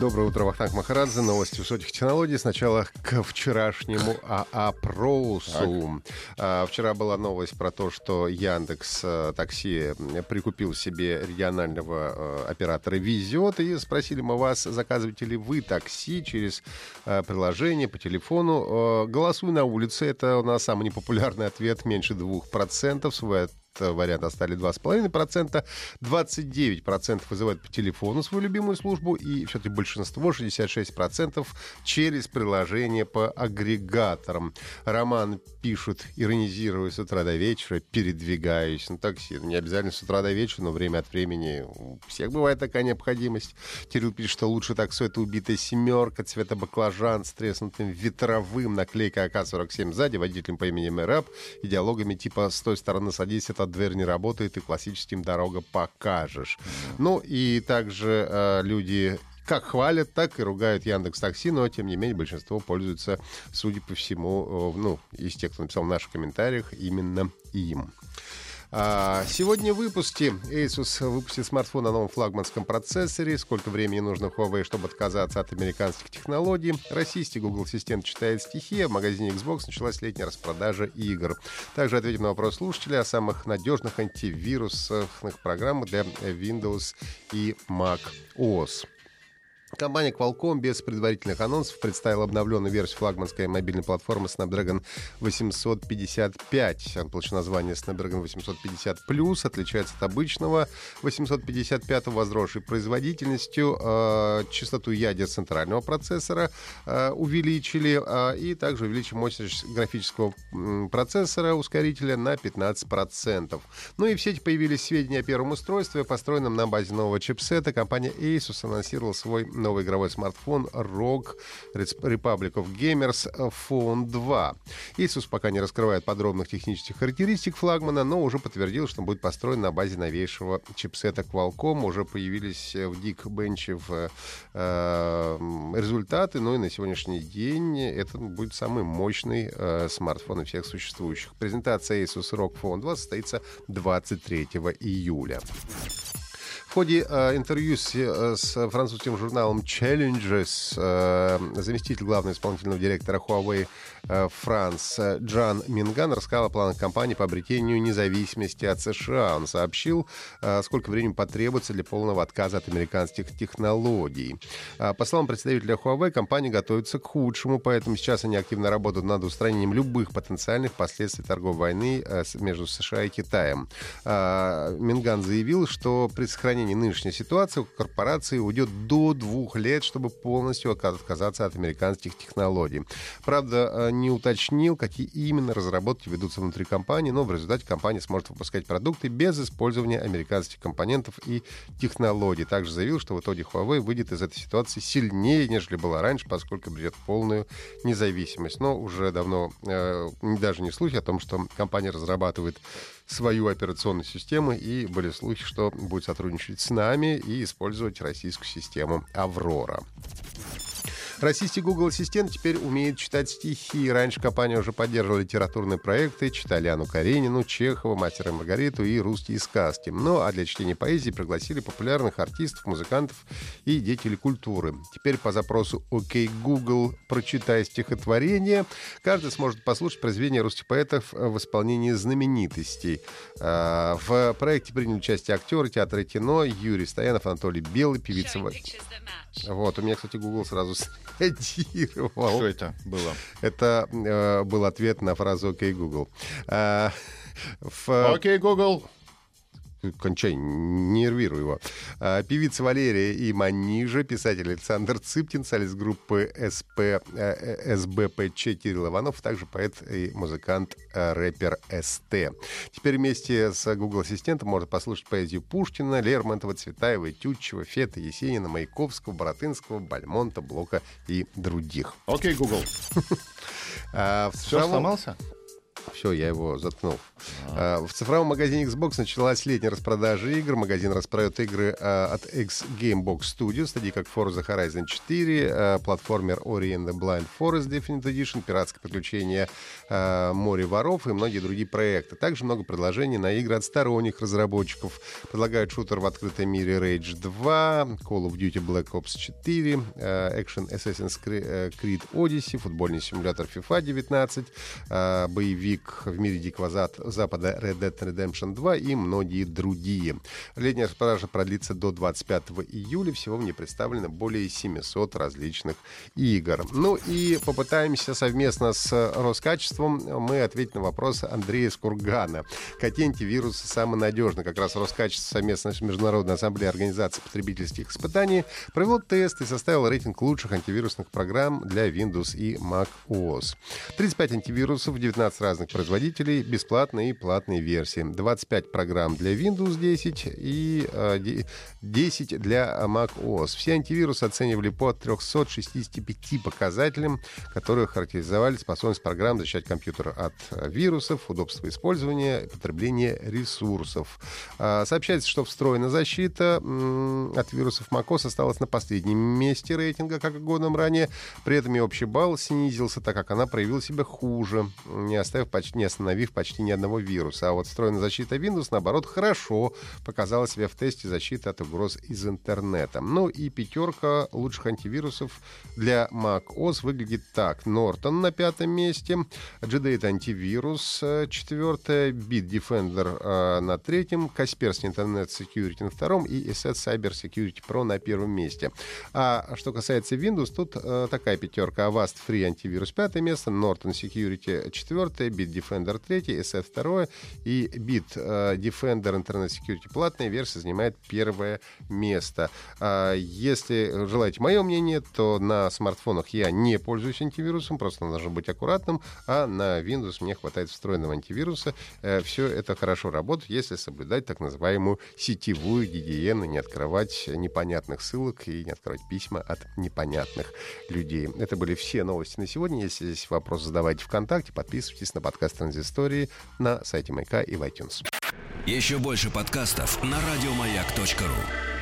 Доброе утро, Вахтанг Махарадзе. Новости высоких технологий. Сначала к вчерашнему опросу. А, вчера была новость про то, что Яндекс э, Такси прикупил себе регионального э, оператора Везет. И спросили мы вас, заказываете ли вы такси через э, приложение по телефону. Голосуй на улице. Это у нас самый непопулярный ответ. Меньше 2%. Свой варианта стали 2,5%. 29% вызывают по телефону свою любимую службу. И все-таки большинство, 66%, через приложение по агрегаторам. Роман пишет, иронизируя с утра до вечера, передвигаюсь на такси. Не обязательно с утра до вечера, но время от времени у всех бывает такая необходимость. Кирилл пишет, что лучше таксо это убитая семерка, цвета баклажан с треснутым ветровым, наклейка АК-47 сзади, водителем по имени Мэрап и диалогами типа «с той стороны садись, это дверь не работает, и классическим дорога покажешь. Ну и также э, люди как хвалят, так и ругают Яндекс Такси, но тем не менее большинство пользуются, судя по всему, э, ну, из тех, кто написал в наших комментариях, именно им. А, сегодня в выпуске Asus выпустит смартфон на новом флагманском процессоре. Сколько времени нужно Huawei, чтобы отказаться от американских технологий. Российский Google Ассистент читает стихи, а в магазине Xbox началась летняя распродажа игр. Также ответим на вопрос слушателя о самых надежных антивирусных программах для Windows и Mac OS. Компания Qualcomm без предварительных анонсов представила обновленную версию флагманской мобильной платформы Snapdragon 855. Она получила название Snapdragon 850 Plus, отличается от обычного 855 возросшей производительностью, э, частоту ядер центрального процессора э, увеличили, э, и также увеличили мощность графического процессора, ускорителя на 15%. Ну и в сети появились сведения о первом устройстве, построенном на базе нового чипсета. Компания Asus анонсировала свой новый игровой смартфон ROG Republic of Gamers Phone 2. Asus пока не раскрывает подробных технических характеристик флагмана, но уже подтвердил, что он будет построен на базе новейшего чипсета Qualcomm. Уже появились в Geekbench в, э, результаты, но и на сегодняшний день это будет самый мощный э, смартфон из всех существующих. Презентация Asus ROG Phone 2 состоится 23 июля. В ходе э, интервью с, э, с французским журналом Challenges э, заместитель главного исполнительного директора Huawei э, Франс Джан Минган рассказал о планах компании по обретению независимости от США. Он сообщил, э, сколько времени потребуется для полного отказа от американских технологий. Э, по словам представителя Huawei, компания готовится к худшему, поэтому сейчас они активно работают над устранением любых потенциальных последствий торговой войны э, между США и Китаем. Э, Минган заявил, что при сохранении сохранении нынешней ситуации у корпорации уйдет до двух лет, чтобы полностью отказаться от американских технологий. Правда, э, не уточнил, какие именно разработки ведутся внутри компании, но в результате компания сможет выпускать продукты без использования американских компонентов и технологий. Также заявил, что в итоге Huawei выйдет из этой ситуации сильнее, нежели была раньше, поскольку обретет полную независимость. Но уже давно э, даже не слухи о том, что компания разрабатывает свою операционную систему, и были слухи, что будет сотрудничать с нами и использовать российскую систему «Аврора». Российский Google Ассистент теперь умеет читать стихи. Раньше компания уже поддерживала литературные проекты, читали Анну Каренину, Чехова, Мастера Маргариту и русские сказки. Ну, а для чтения поэзии пригласили популярных артистов, музыкантов и деятелей культуры. Теперь по запросу «Окей, Google, прочитай стихотворение» каждый сможет послушать произведения русских поэтов в исполнении знаменитостей. А, в проекте приняли участие актеры театра и кино Юрий Стоянов, Анатолий Белый, певица... Вот, у меня, кстати, Google сразу среагировал. Что это было? Это э, был ответ на фразу «Окей, Google». Э, Окей, Google кончай, нервируй его. А, певица Валерия и Манижа, писатель Александр Цыптин, солист группы СП, э, СБПЧ Кирилл Иванов, также поэт и музыкант, э, рэпер СТ. Теперь вместе с Google Ассистентом можно послушать поэзию Пушкина, Лермонтова, Цветаева, Тютчева, Фета, Есенина, Маяковского, Боротынского, Бальмонта, Блока и других. Окей, Google. А, Все сломался? Все, я его заткнул. А. В цифровом магазине Xbox началась летняя распродажа игр. Магазин распродает игры от X Gamebox Studios, такие как Forza Horizon 4, платформер Ori and the Blind Forest Definite Edition, пиратское приключение Море воров и многие другие проекты. Также много предложений на игры от сторонних разработчиков. Предлагают шутер в открытом мире Rage 2, Call of Duty Black Ops 4, Action Assassin's Creed Odyssey, футбольный симулятор FIFA 19, боевик в мире Дикого Запада Red Dead Redemption 2 и многие другие. Летняя распродажа продлится до 25 июля. Всего мне представлено более 700 различных игр. Ну и попытаемся совместно с Роскачеством мы ответить на вопрос Андрея Скургана. Какие антивирусы самые надежные? Как раз Роскачество совместно с Международной ассамблеей организации потребительских испытаний провел тест и составил рейтинг лучших антивирусных программ для Windows и Mac OS. 35 антивирусов, 19 разных производителей, бесплатные и платные версии. 25 программ для Windows 10 и э, 10 для Mac OS. Все антивирусы оценивали по 365 показателям, которые характеризовали способность программ защищать компьютер от вирусов, удобство использования и потребления ресурсов. А, сообщается, что встроенная защита от вирусов macOS осталась на последнем месте рейтинга, как и годом ранее. При этом и общий балл снизился, так как она проявила себя хуже, не, оставив почти, не остановив почти ни одного вируса. А вот встроенная защита Windows, наоборот, хорошо показала себя в тесте защиты от угроз из интернета. Ну и пятерка лучших антивирусов для macOS выглядит так. Norton на пятом месте, GDate антивирус э, четвертое, Bitdefender э, на третьем, Kaspersky Internet Security на втором и ESET Cyber Security Pro на первом месте. А что касается Windows, тут э, такая пятерка. Avast Free антивирус пятое место, Norton Security четвертое, Bitdefender третье, ESET второе и Bitdefender Internet Security платная версия занимает первое место. А если желаете мое мнение, то на смартфонах я не пользуюсь антивирусом, просто нужно быть аккуратным, а на Windows мне хватает встроенного антивируса. Э, Все это хорошо работает, если соблюдать так называемую сетевую гигиену, не открывать непонятных ссылок и не открывать письма от непонятных людей. Это были все новости на сегодня. Если есть вопросы, задавайте ВКонтакте, подписывайтесь на подкаст Транзистории на сайте Майка и в iTunes. Еще больше подкастов на радиомаяк.ру